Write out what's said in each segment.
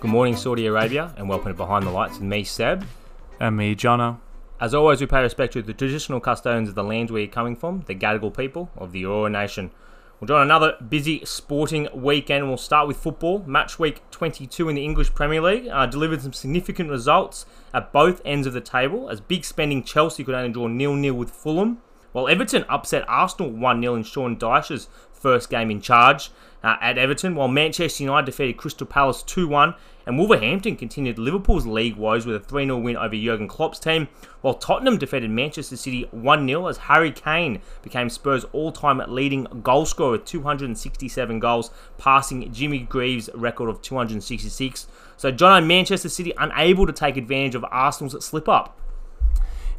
Good morning, Saudi Arabia, and welcome to Behind the Lights with me, Seb. And me, Jono. As always, we pay respect to the traditional custodians of the land we're coming from, the Gadigal people of the Eora Nation. We'll join another busy sporting weekend. We'll start with football. Match week 22 in the English Premier League uh, delivered some significant results at both ends of the table, as big spending Chelsea could only draw nil-nil with Fulham, while Everton upset Arsenal 1-0 in Sean Dyche's first game in charge uh, at Everton, while Manchester United defeated Crystal Palace 2 1, and Wolverhampton continued Liverpool's league woes with a 3 0 win over Jurgen Klopp's team, while Tottenham defeated Manchester City 1 0 as Harry Kane became Spurs' all time leading goal scorer with 267 goals, passing Jimmy Greaves' record of 266. So, John, Manchester City unable to take advantage of Arsenal's slip up.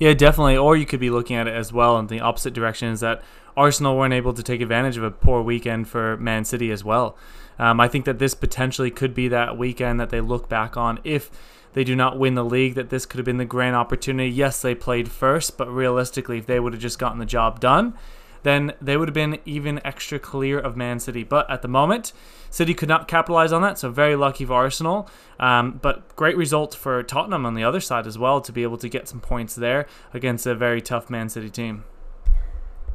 Yeah, definitely. Or you could be looking at it as well in the opposite direction is that Arsenal weren't able to take advantage of a poor weekend for Man City as well. Um, I think that this potentially could be that weekend that they look back on if they do not win the league, that this could have been the grand opportunity. Yes, they played first, but realistically, if they would have just gotten the job done, then they would have been even extra clear of Man City. But at the moment, City could not capitalize on that, so very lucky for Arsenal. Um, but great result for Tottenham on the other side as well to be able to get some points there against a very tough Man City team.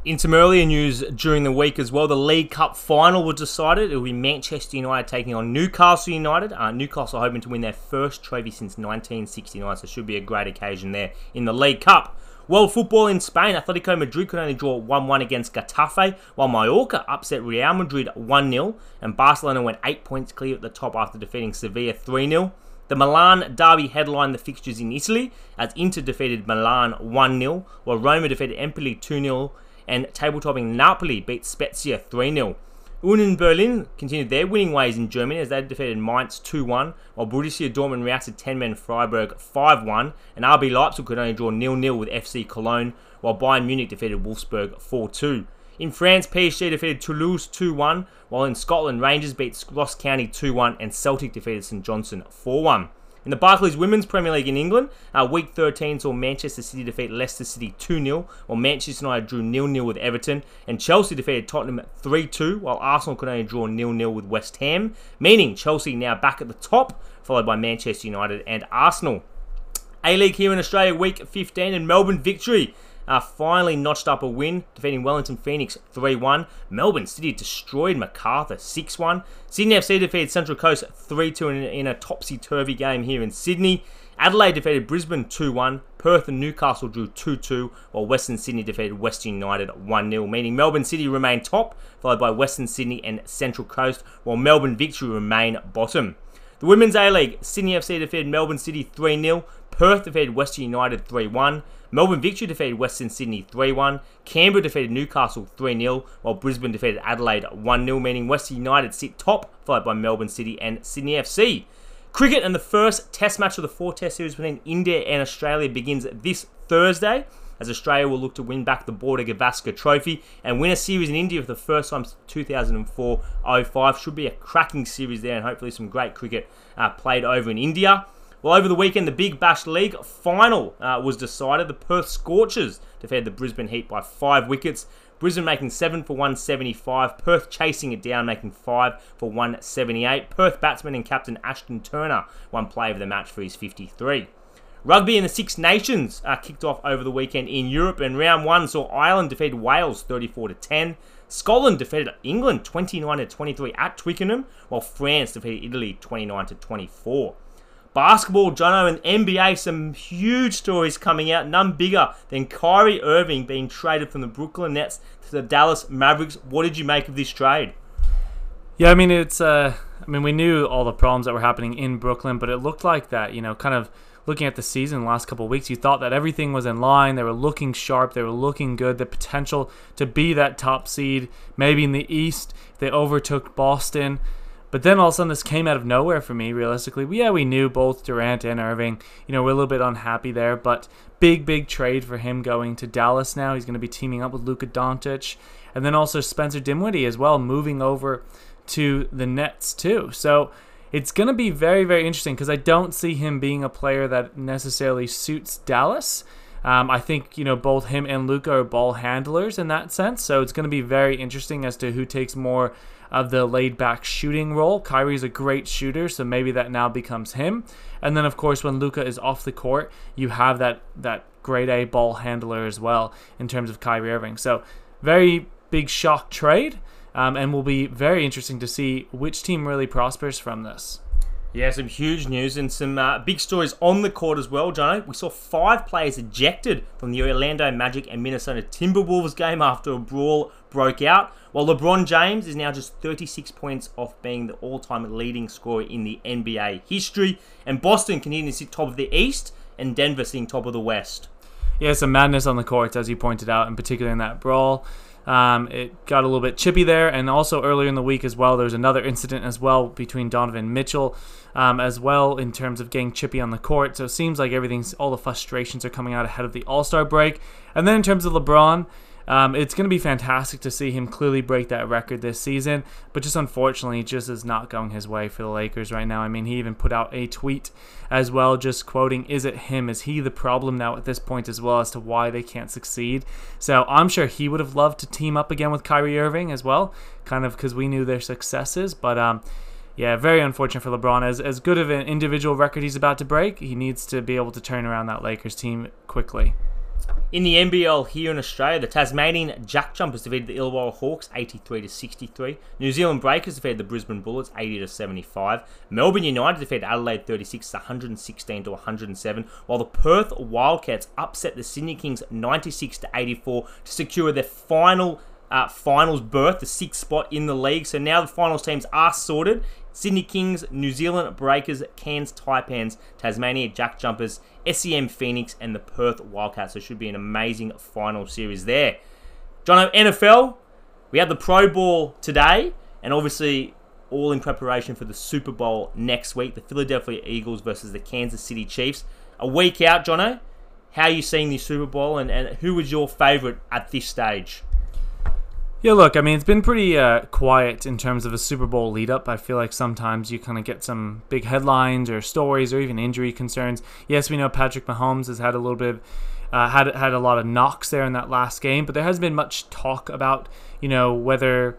In some earlier news during the week as well, the League Cup final was decided. It will be Manchester United taking on Newcastle United. Uh, Newcastle hoping to win their first trophy since 1969, so it should be a great occasion there in the League Cup. World football in Spain, Atletico Madrid could only draw 1 1 against Getafe, while Mallorca upset Real Madrid 1 0, and Barcelona went 8 points clear at the top after defeating Sevilla 3 0. The Milan derby headlined the fixtures in Italy as Inter defeated Milan 1 0, while Roma defeated Empoli 2 0 and table-topping Napoli beat Spezia 3-0. Union Berlin continued their winning ways in Germany as they defeated Mainz 2-1, while Borussia Dortmund routed 10-man Freiburg 5-1, and RB Leipzig could only draw 0-0 with FC Cologne, while Bayern Munich defeated Wolfsburg 4-2. In France, PSG defeated Toulouse 2-1, while in Scotland, Rangers beat Ross County 2-1 and Celtic defeated St Johnstone 4-1. In the Barclays Women's Premier League in England, uh, Week 13 saw Manchester City defeat Leicester City 2-0, while Manchester United drew 0-0 with Everton, and Chelsea defeated Tottenham 3-2, while Arsenal could only draw 0-0 with West Ham, meaning Chelsea now back at the top, followed by Manchester United and Arsenal. A-League here in Australia, Week 15, and Melbourne victory uh, finally notched up a win, defeating Wellington Phoenix 3 1. Melbourne City destroyed Macarthur 6 1. Sydney FC defeated Central Coast 3 2 in, a topsy turvy game here in Sydney. Adelaide defeated Brisbane 2 1. Perth and Newcastle drew 2 2, while Western Sydney defeated Western United 1 0, meaning Melbourne City remain top, followed by Western Sydney and Central Coast, while Melbourne Victory remain bottom. The Women's A League, Sydney FC defeated Melbourne City 3 0. Perth defeated Western United 3 1. Melbourne Victory defeated Western Sydney 3 1. Canberra defeated Newcastle 3 0, while Brisbane defeated Adelaide 1 0, meaning Western United sit top, followed by Melbourne City and Sydney FC. Cricket and the first test match of the four test series between India and Australia begins this Thursday as Australia will look to win back the Border Gavaskar Trophy and win a series in India for the first time since 2004-05. Should be a cracking series there and hopefully some great cricket uh, played over in India. Well, over the weekend, the Big Bash League final uh, was decided. The Perth Scorchers defeated the Brisbane Heat by five wickets. Brisbane making 7 for 175. Perth chasing it down, making 5 for 178. Perth batsman and captain Ashton Turner won play of the match for his 53. Rugby in the Six Nations uh, kicked off over the weekend in Europe, and round one saw Ireland defeat Wales 34 to 10. Scotland defeated England 29 to 23 at Twickenham, while France defeated Italy 29 to 24. Basketball, Jono, and NBA, some huge stories coming out, none bigger than Kyrie Irving being traded from the Brooklyn Nets to the Dallas Mavericks. What did you make of this trade? Yeah, I mean it's uh I mean we knew all the problems that were happening in Brooklyn, but it looked like that, you know, kind of looking at the season the last couple weeks, you thought that everything was in line. They were looking sharp. They were looking good. The potential to be that top seed, maybe in the East, they overtook Boston. But then all of a sudden, this came out of nowhere for me, realistically. Yeah, we knew both Durant and Irving. You know, we're a little bit unhappy there, but big, big trade for him going to Dallas now. He's going to be teaming up with Luka Doncic. And then also Spencer Dinwiddie as well, moving over to the Nets, too. So it's going to be very, very interesting because I don't see him being a player that necessarily suits Dallas. Um, I think you know both him and Luka are ball handlers in that sense, so it's going to be very interesting as to who takes more of the laid back shooting role. Kyrie's a great shooter, so maybe that now becomes him. And then of course when Luka is off the court, you have that that grade A ball handler as well in terms of Kyrie Irving. So very big shock trade, um, and will be very interesting to see which team really prospers from this. Yeah, some huge news and some uh, big stories on the court as well, Jono. We saw five players ejected from the Orlando Magic and Minnesota Timberwolves game after a brawl broke out, while LeBron James is now just 36 points off being the all-time leading scorer in the NBA history, and Boston continuing to sit top of the East, and Denver sitting top of the West. Yeah, some madness on the courts, as you pointed out, and particularly in that brawl. Um, it got a little bit chippy there, and also earlier in the week as well, there was another incident as well between Donovan Mitchell, um, as well in terms of getting chippy on the court. So it seems like everything's all the frustrations are coming out ahead of the All Star break. And then in terms of LeBron, um, it's going to be fantastic to see him clearly break that record this season, but just unfortunately, just is not going his way for the Lakers right now. I mean, he even put out a tweet as well, just quoting, Is it him? Is he the problem now at this point as well as to why they can't succeed? So I'm sure he would have loved to team up again with Kyrie Irving as well, kind of because we knew their successes, but. Um, yeah, very unfortunate for LeBron. As as good of an individual record he's about to break, he needs to be able to turn around that Lakers team quickly. In the NBL here in Australia, the Tasmanian Jack Jumpers defeated the Illawarra Hawks 83 to 63. New Zealand Breakers defeated the Brisbane Bullets 80 to 75. Melbourne United defeated Adelaide 36 to 116 to 107, while the Perth Wildcats upset the Sydney Kings 96 to 84 to secure their final uh, finals berth, the sixth spot in the league. So now the finals teams are sorted. Sydney Kings, New Zealand Breakers, Cairns Taipans, Tasmania Jack Jumpers, SEM Phoenix, and the Perth Wildcats. So it should be an amazing final series there. Jono, NFL, we had the Pro Bowl today, and obviously all in preparation for the Super Bowl next week. The Philadelphia Eagles versus the Kansas City Chiefs. A week out, Jono. How are you seeing the Super Bowl, and, and who was your favourite at this stage? Yeah, look, I mean, it's been pretty uh, quiet in terms of a Super Bowl lead up. I feel like sometimes you kind of get some big headlines or stories or even injury concerns. Yes, we know Patrick Mahomes has had a little bit, of, uh, had had a lot of knocks there in that last game, but there hasn't been much talk about you know whether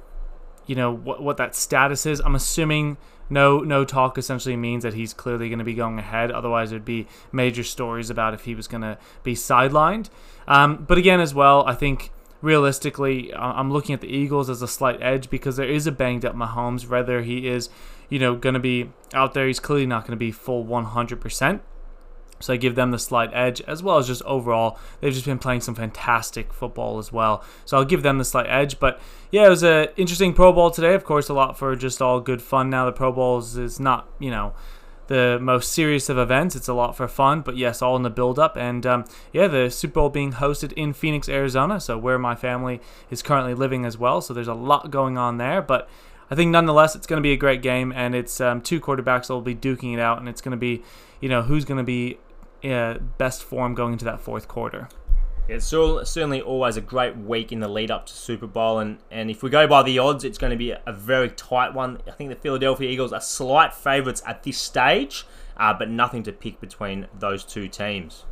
you know what what that status is. I'm assuming no no talk essentially means that he's clearly going to be going ahead. Otherwise, there'd be major stories about if he was going to be sidelined. Um, but again, as well, I think realistically, I'm looking at the Eagles as a slight edge because there is a banged up Mahomes. Whether he is, you know, going to be out there, he's clearly not going to be full 100%. So I give them the slight edge, as well as just overall, they've just been playing some fantastic football as well. So I'll give them the slight edge. But yeah, it was an interesting Pro Bowl today. Of course, a lot for just all good fun. Now the Pro Bowls is not, you know, the most serious of events. It's a lot for fun, but yes, all in the build up. And um, yeah, the Super Bowl being hosted in Phoenix, Arizona, so where my family is currently living as well. So there's a lot going on there, but I think nonetheless it's going to be a great game, and it's um, two quarterbacks that will be duking it out, and it's going to be, you know, who's going to be uh, best form going into that fourth quarter. It's certainly always a great week in the lead up to Super Bowl, and, and if we go by the odds, it's going to be a very tight one. I think the Philadelphia Eagles are slight favourites at this stage, uh, but nothing to pick between those two teams.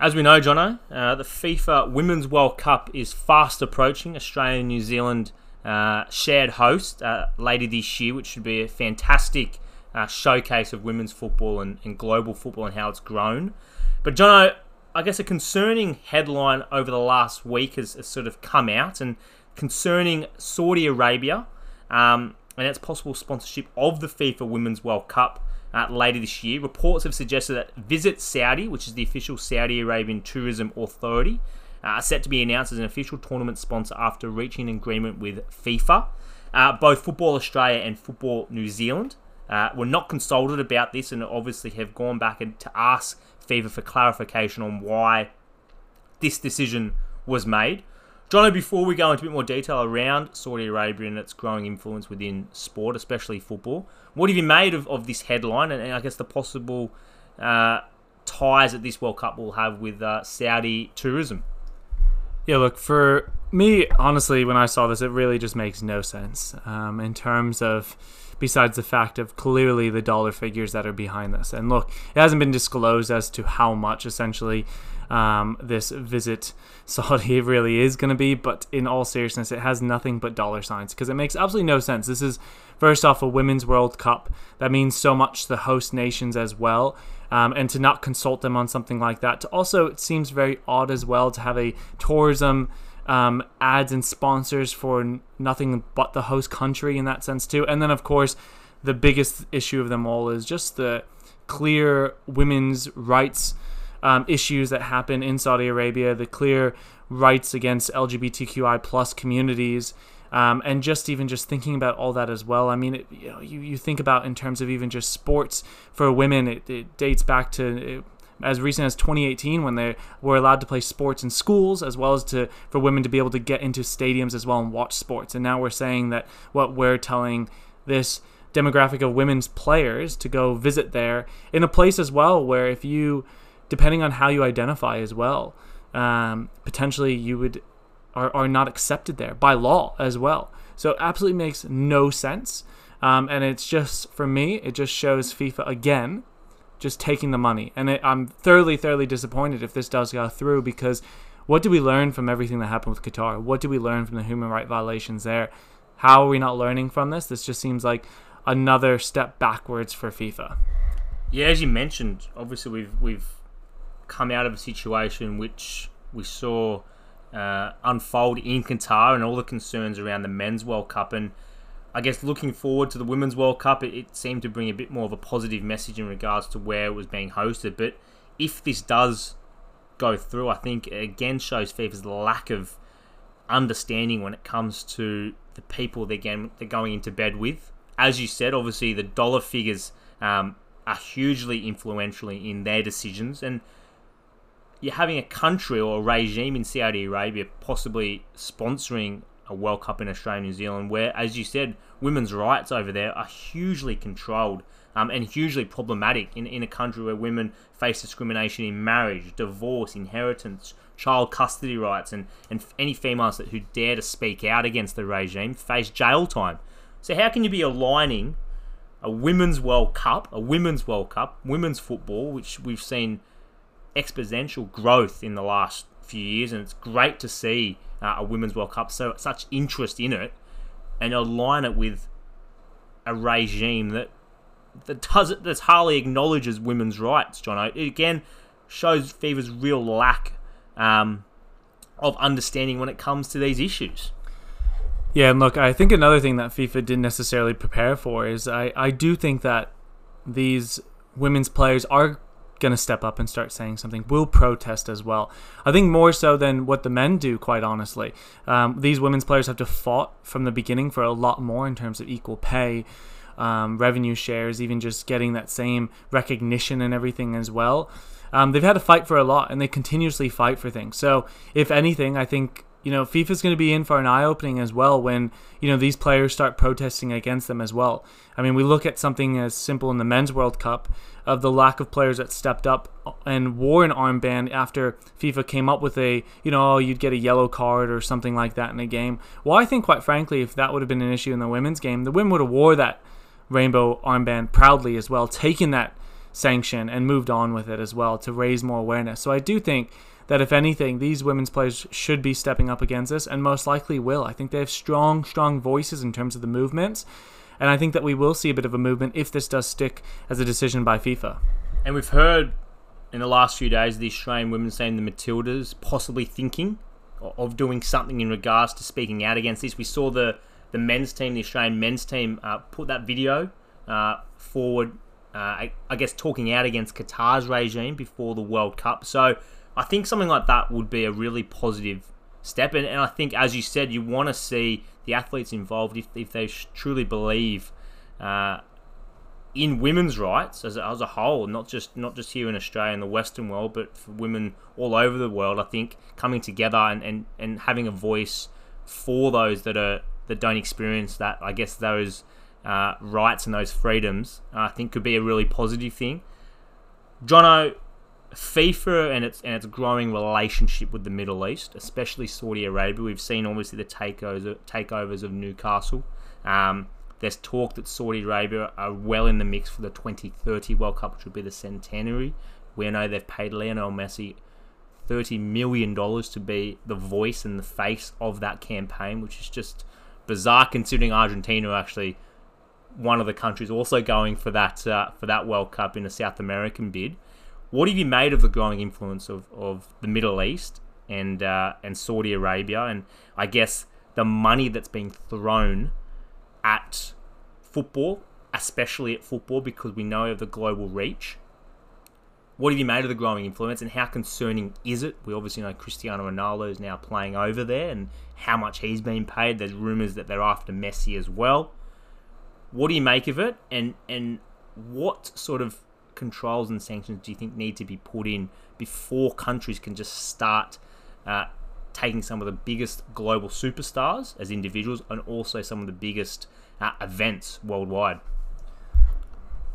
As we know, Jono, uh, the FIFA Women's World Cup is fast approaching. Australia and New Zealand uh, shared host uh, later this year, which should be a fantastic uh, showcase of women's football and, and global football and how it's grown. But Jono, I guess a concerning headline over the last week has, has sort of come out and concerning Saudi Arabia um, and its possible sponsorship of the FIFA Women's World Cup uh, later this year. Reports have suggested that Visit Saudi, which is the official Saudi Arabian tourism authority, uh, are set to be announced as an official tournament sponsor after reaching an agreement with FIFA. Uh, both Football Australia and Football New Zealand uh, were not consulted about this and obviously have gone back and to ask FIFA for clarification on why this decision was made. Jono, before we go into a bit more detail around Saudi Arabia and its growing influence within sport, especially football, what have you made of, of this headline and, and I guess the possible uh, ties that this World Cup will have with uh, Saudi tourism? Yeah, look, for me, honestly, when I saw this, it really just makes no sense um, in terms of, besides the fact of clearly the dollar figures that are behind this. And look, it hasn't been disclosed as to how much essentially um, this visit Saudi really is going to be, but in all seriousness, it has nothing but dollar signs because it makes absolutely no sense. This is, first off, a Women's World Cup. That means so much to the host nations as well um, and to not consult them on something like that. To also, it seems very odd as well to have a tourism um, ads and sponsors for nothing but the host country in that sense too. And then of course, the biggest issue of them all is just the clear women's rights um, issues that happen in Saudi Arabia, the clear rights against LGBTQI plus communities, um, and just even just thinking about all that as well. I mean, it, you know, you, you think about in terms of even just sports for women, it, it dates back to it, as recent as 2018 when they were allowed to play sports in schools as well as to for women to be able to get into stadiums as well and watch sports. And now we're saying that what we're telling this demographic of women's players to go visit there in a place as well where if you depending on how you identify as well um, potentially you would are, are not accepted there by law as well. So it absolutely makes no sense. Um, and it's just, for me, it just shows FIFA again just taking the money. And it, I'm thoroughly, thoroughly disappointed if this does go through because what do we learn from everything that happened with Qatar? What do we learn from the human right violations there? How are we not learning from this? This just seems like another step backwards for FIFA. Yeah, as you mentioned, obviously we've we've come out of a situation which we saw uh, unfold in Qatar and all the concerns around the men's World Cup. And I guess looking forward to the women's World Cup, it, it seemed to bring a bit more of a positive message in regards to where it was being hosted. But if this does go through, I think it again shows FIFA's lack of understanding when it comes to the people they're, getting, they're going into bed with. As you said, obviously the dollar figures um, are hugely influential in their decisions, and you're having a country or a regime in Saudi Arabia possibly sponsoring a World Cup in Australia New Zealand, where, as you said, women's rights over there are hugely controlled um, and hugely problematic in, in a country where women face discrimination in marriage, divorce, inheritance, child custody rights, and, and any females that, who dare to speak out against the regime face jail time. So, how can you be aligning a women's World Cup, a women's World Cup, women's football, which we've seen exponential growth in the last few years, and it's great to see uh, a Women's World Cup so such interest in it, and align it with a regime that that does it that hardly acknowledges women's rights. John, it again shows FIFA's real lack um, of understanding when it comes to these issues. Yeah, and look, I think another thing that FIFA didn't necessarily prepare for is I, I do think that these women's players are going to step up and start saying something. Will protest as well. I think more so than what the men do, quite honestly. Um, these women's players have to fought from the beginning for a lot more in terms of equal pay, um, revenue shares, even just getting that same recognition and everything as well. Um, they've had to fight for a lot, and they continuously fight for things. So, if anything, I think you know, FIFA's going to be in for an eye opening as well when, you know, these players start protesting against them as well. I mean, we look at something as simple in the Men's World Cup of the lack of players that stepped up and wore an armband after FIFA came up with a, you know, oh, you'd get a yellow card or something like that in a game. Well, I think, quite frankly, if that would have been an issue in the women's game, the women would have wore that rainbow armband proudly as well, taken that sanction and moved on with it as well to raise more awareness. So I do think that if anything, these women's players should be stepping up against this and most likely will. I think they have strong, strong voices in terms of the movements. And I think that we will see a bit of a movement if this does stick as a decision by FIFA. And we've heard in the last few days the Australian women's team, the Matildas, possibly thinking of doing something in regards to speaking out against this. We saw the, the men's team, the Australian men's team, uh, put that video uh, forward, uh, I, I guess, talking out against Qatar's regime before the World Cup. So I think something like that would be a really positive step. And, and I think, as you said, you want to see the athletes involved if, if they truly believe uh, in women's rights as as a whole, not just not just here in Australia and the Western world, but for women all over the world. I think coming together and, and, and having a voice for those that are that don't experience that, I guess those uh, rights and those freedoms, I think could be a really positive thing. Jono, FIFA and its and its growing relationship with the Middle East, especially Saudi Arabia. We've seen obviously the takeovers takeovers of Newcastle. Um, there's talk that Saudi Arabia are well in the mix for the 2030 World Cup, which will be the centenary. We know they've paid Lionel Messi $30 million to be the voice and the face of that campaign, which is just bizarre considering Argentina are actually one of the countries also going for that uh, for that World Cup in a South American bid. What have you made of the growing influence of, of the Middle East and uh, and Saudi Arabia, and I guess the money that's being thrown at football, especially at football, because we know of the global reach? What have you made of the growing influence, and how concerning is it? We obviously know Cristiano Ronaldo is now playing over there, and how much he's been paid. There's rumours that they're after Messi as well. What do you make of it, and and what sort of controls and sanctions do you think need to be put in before countries can just start uh, taking some of the biggest global superstars as individuals and also some of the biggest uh, events worldwide?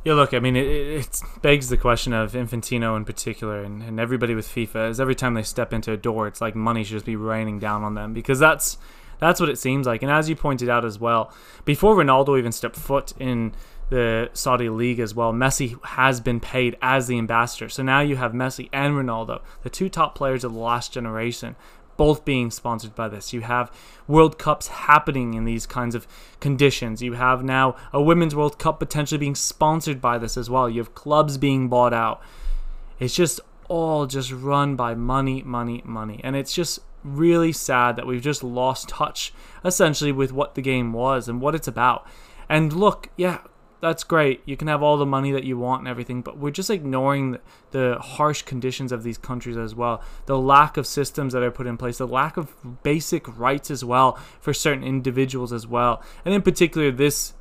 Yeah, look, I mean, it, it begs the question of Infantino in particular and, and everybody with FIFA is every time they step into a door, it's like money should just be raining down on them because that's that's what it seems like. And as you pointed out as well, before Ronaldo even stepped foot in the Saudi league as well. Messi has been paid as the ambassador. So now you have Messi and Ronaldo, the two top players of the last generation, both being sponsored by this. You have World Cups happening in these kinds of conditions. You have now a Women's World Cup potentially being sponsored by this as well. You have clubs being bought out. It's just all just run by money, money, money. And it's just really sad that we've just lost touch essentially with what the game was and what it's about. And look, yeah, that's great. You can have all the money that you want and everything, but we're just ignoring the, the, harsh conditions of these countries as well. The lack of systems that are put in place, the lack of basic rights as well for certain individuals as well. And in particular this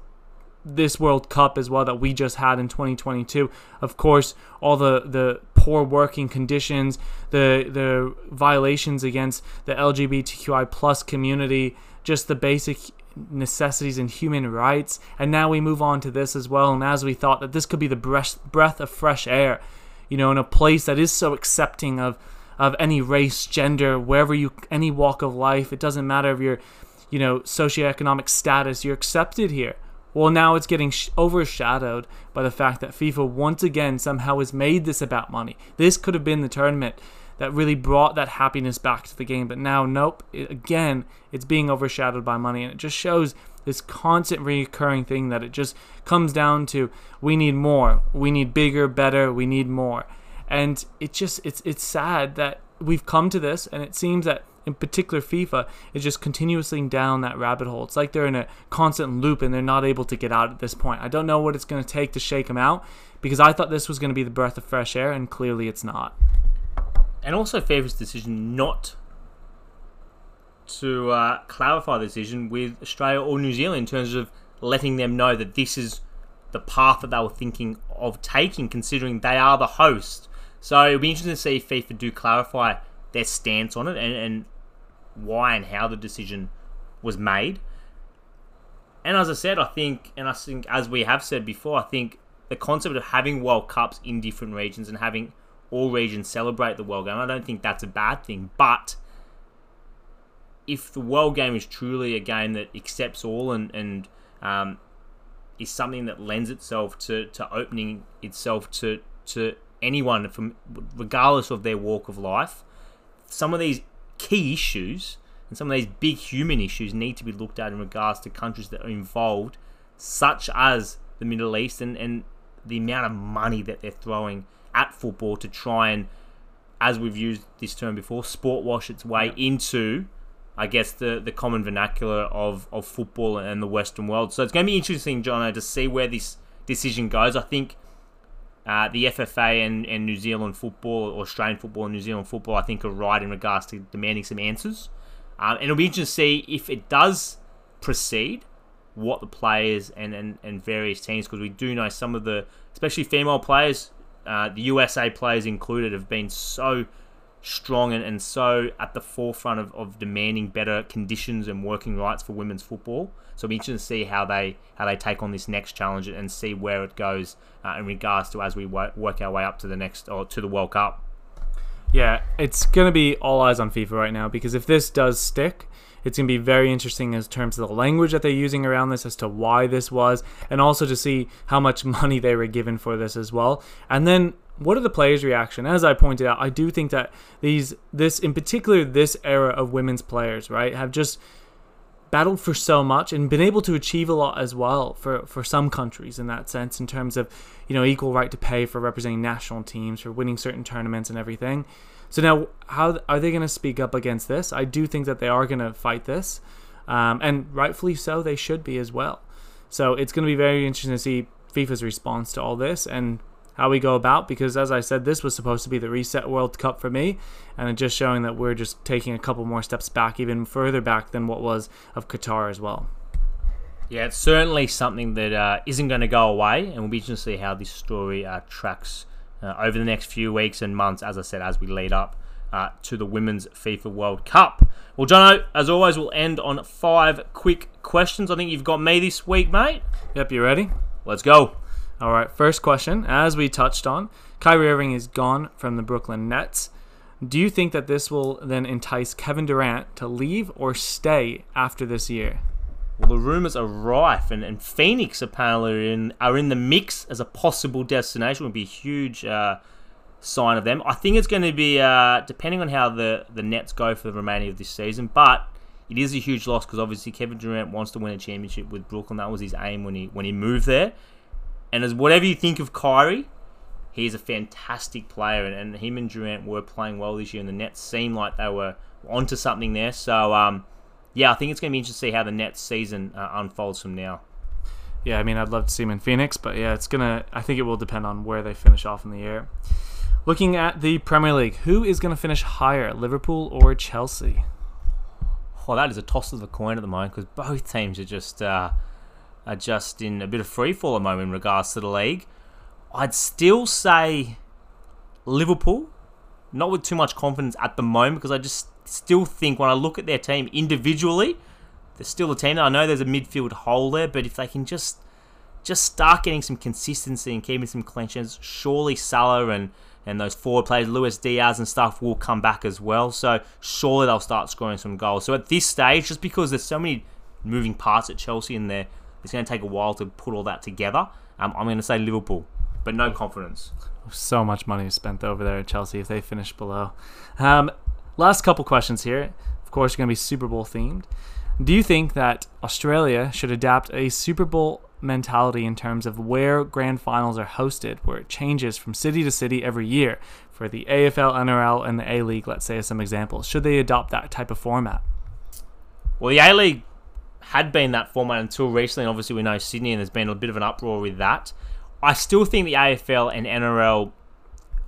this World Cup as well that we just had in 2022. Of course, all the the poor working conditions, the the violations against the LGBTQI plus community, just the basic necessities and human rights. And now we move on to this as well. And as we thought that this could be the breath, breath of fresh air, you know, in a place that is so accepting of of any race, gender, wherever you, any walk of life. It doesn't matter if you're, you know, socioeconomic status. You're accepted here. Well, now it's getting sh- overshadowed by the fact that FIFA once again somehow has made this about money. This could have been the tournament that really brought that happiness back to the game. But now, nope, it, again, it's being overshadowed by money. And it just shows this constant recurring thing that it just comes down to we need more, we need bigger, better, we need more. And it just, it's, it's sad that we've come to this, and it seems that in particular FIFA is just continuously down that rabbit hole. It's like they're in a constant loop and they're not able to get out at this point. I don't know what it's going to take to shake them out because I thought this was going to be the breath of fresh air, and clearly it's not and also FIFA's decision not to uh, clarify the decision with Australia or New Zealand in terms of letting them know that this is the path that they were thinking of taking, considering they are the host. So it'll be interesting to see if FIFA do clarify their stance on it and, and why and how the decision was made. And as I said, I think, and I think as we have said before, I think the concept of having World Cups in different regions and having all regions celebrate the World Game. I don't think that's a bad thing, but if the World Game is truly a game that accepts all and, and um, is something that lends itself to, to opening itself to, to anyone from regardless of their walk of life, some of these key issues and some of these big human issues need to be looked at in regards to countries that are involved, such as the Middle East and, and the amount of money that they're throwing at football to try and, as we've used this term before, sport wash its way yeah. into, I guess, the, the common vernacular of, of football and the Western world. So it's going to be interesting, John, to see where this decision goes. I think uh, the FFA and, and New Zealand football, or Australian football and New Zealand football, I think are right in regards to demanding some answers. Um, and it'll be interesting to see if it does proceed, what the players and, and, and various teams, because we do know some of the, especially female players, uh, the USA players included, have been so strong and, and so at the forefront of, of demanding better conditions and working rights for women's football. So it'll be interesting to see how they how they take on this next challenge and see where it goes uh, in regards to as we work our way up to the next or to the World Cup. Yeah, it's going to be all eyes on FIFA right now because if this does stick, it's going to be very interesting in terms of the language that they're using around this as to why this was, and also to see how much money they were given for this as well. And then what are the players' reaction? As I pointed out, I do think that these this in particular this era of women's players, right, have just battled for so much and been able to achieve a lot as well for, for some countries in that sense in terms of you know equal right to pay for representing national teams for winning certain tournaments and everything. So now how are they going to speak up against this? I do think that they are going to fight this um, and rightfully so they should be as well. So it's going to be very interesting to see fifa's response to all this and how we go about because as I said, this was supposed to be the reset World Cup for me, and it's just showing that we're just taking a couple more steps back, even further back than what was of Qatar as well. Yeah, it's certainly something that uh, not going to go away, and we'll be interested to see how this story uh, tracks uh, over the next few weeks and months, as I said, as we lead up uh, to the Women's FIFA World Cup. Well, Jono, as always, we'll end on five quick questions. I think you've got me this week, mate. Yep, you ready? Let's go. All right, first question. As we touched on, Kyrie Irving is gone from the Brooklyn Nets. Do you think that this will then entice Kevin Durant to leave or stay after this year? Well, the rumors are rife, and, and Phoenix apparently are in, are in the mix as a possible destination. It Would be a huge uh, sign of them. I think it's going to be uh, depending on how the the Nets go for the remaining of this season, but it is a huge loss because obviously Kevin Durant wants to win a championship with Brooklyn. That was his aim when he when he moved there. And as whatever you think of Kyrie, he's a fantastic player, and, and him and Durant were playing well this year, and the Nets seemed like they were onto something there. So, um, yeah, I think it's going to be interesting to see how the Nets season uh, unfolds from now. Yeah, I mean, I'd love to see him in Phoenix, but yeah, it's gonna. I think it will depend on where they finish off in the year. Looking at the Premier League, who is going to finish higher, Liverpool or Chelsea? Well, that is a toss of the coin at the moment because both teams are just uh, are just in a bit of free fall at the moment in regards to the league. I'd still say Liverpool, not with too much confidence at the moment, because I just still think when I look at their team individually, they're still a team. I know there's a midfield hole there, but if they can just just start getting some consistency and keeping some clinches, surely Salah and and those forward players, Luis Diaz and stuff, will come back as well. So surely they'll start scoring some goals. So at this stage, just because there's so many moving parts at Chelsea and they're it's going to take a while to put all that together. Um, I'm going to say Liverpool, but no confidence. So much money spent over there at Chelsea if they finish below. Um, last couple questions here. Of course, going to be Super Bowl themed. Do you think that Australia should adapt a Super Bowl mentality in terms of where grand finals are hosted, where it changes from city to city every year? For the AFL, NRL, and the A League, let's say, as some examples. Should they adopt that type of format? Well, the A League had been that format until recently. and Obviously, we know Sydney, and there's been a bit of an uproar with that. I still think the AFL and NRL,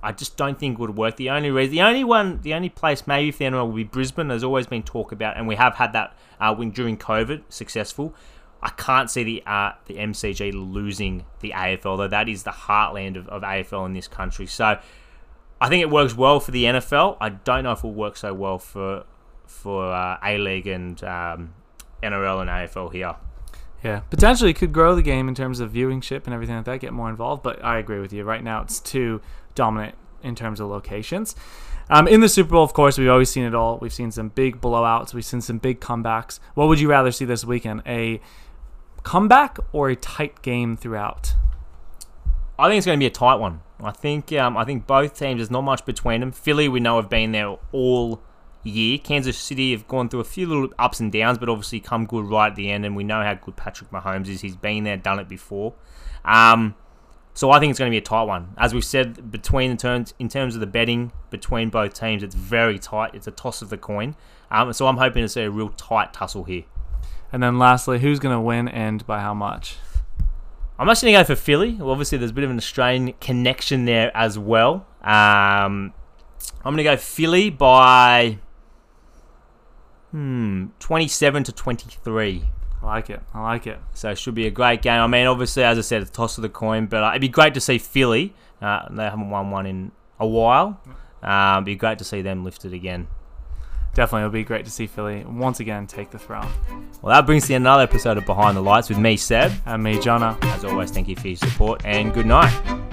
I just don't think would work. The only reason, the only one, the only place maybe if the NRL would be Brisbane. There's always been talk about, and we have had that uh, during COVID, successful. I can't see the uh, the MCG losing the AFL, though that is the heartland of, of AFL in this country. So I think it works well for the NFL. I don't know if it will work so well for for uh, A League and um, NRL and AFL here. Yeah, potentially could grow the game in terms of viewingship and everything like that, get more involved. But I agree with you. Right now, it's too dominant in terms of locations. Um, in the Super Bowl, of course, we've always seen it all. We've seen some big blowouts. We've seen some big comebacks. What would you rather see this weekend? A comeback or a tight game throughout? I think it's going to be a tight one. I think um, I think both teams. There's not much between them. Philly, we know, have been there all year. Kansas City have gone through a few little ups and downs, but obviously come good right at the end, and we know how good Patrick Mahomes is. He's been there, done it before. Um, so I think it's going to be a tight one. As we've said, between the terms in terms of the betting between both teams, it's very tight. It's a toss of the coin. Um, so I'm hoping to see a real tight tussle here. And then lastly, who's going to win and by how much? I'm actually going to go for Philly. Well, obviously, there's a bit of an Australian connection there as well. Um, I'm going to go Philly by Hmm, 27 to 23. I like it. I like it. So it should be a great game. I mean, obviously, as I said, it's toss of the coin, but uh, it'd be great to see Philly. Uh, they haven't won one in a while. Uh, it'd be great to see them lifted again. Definitely, it'll be great to see Philly once again take the throne. Well, that brings to another episode of Behind the Lights with me, Seb. And me, Jonna. As always, thank you for your support and good night.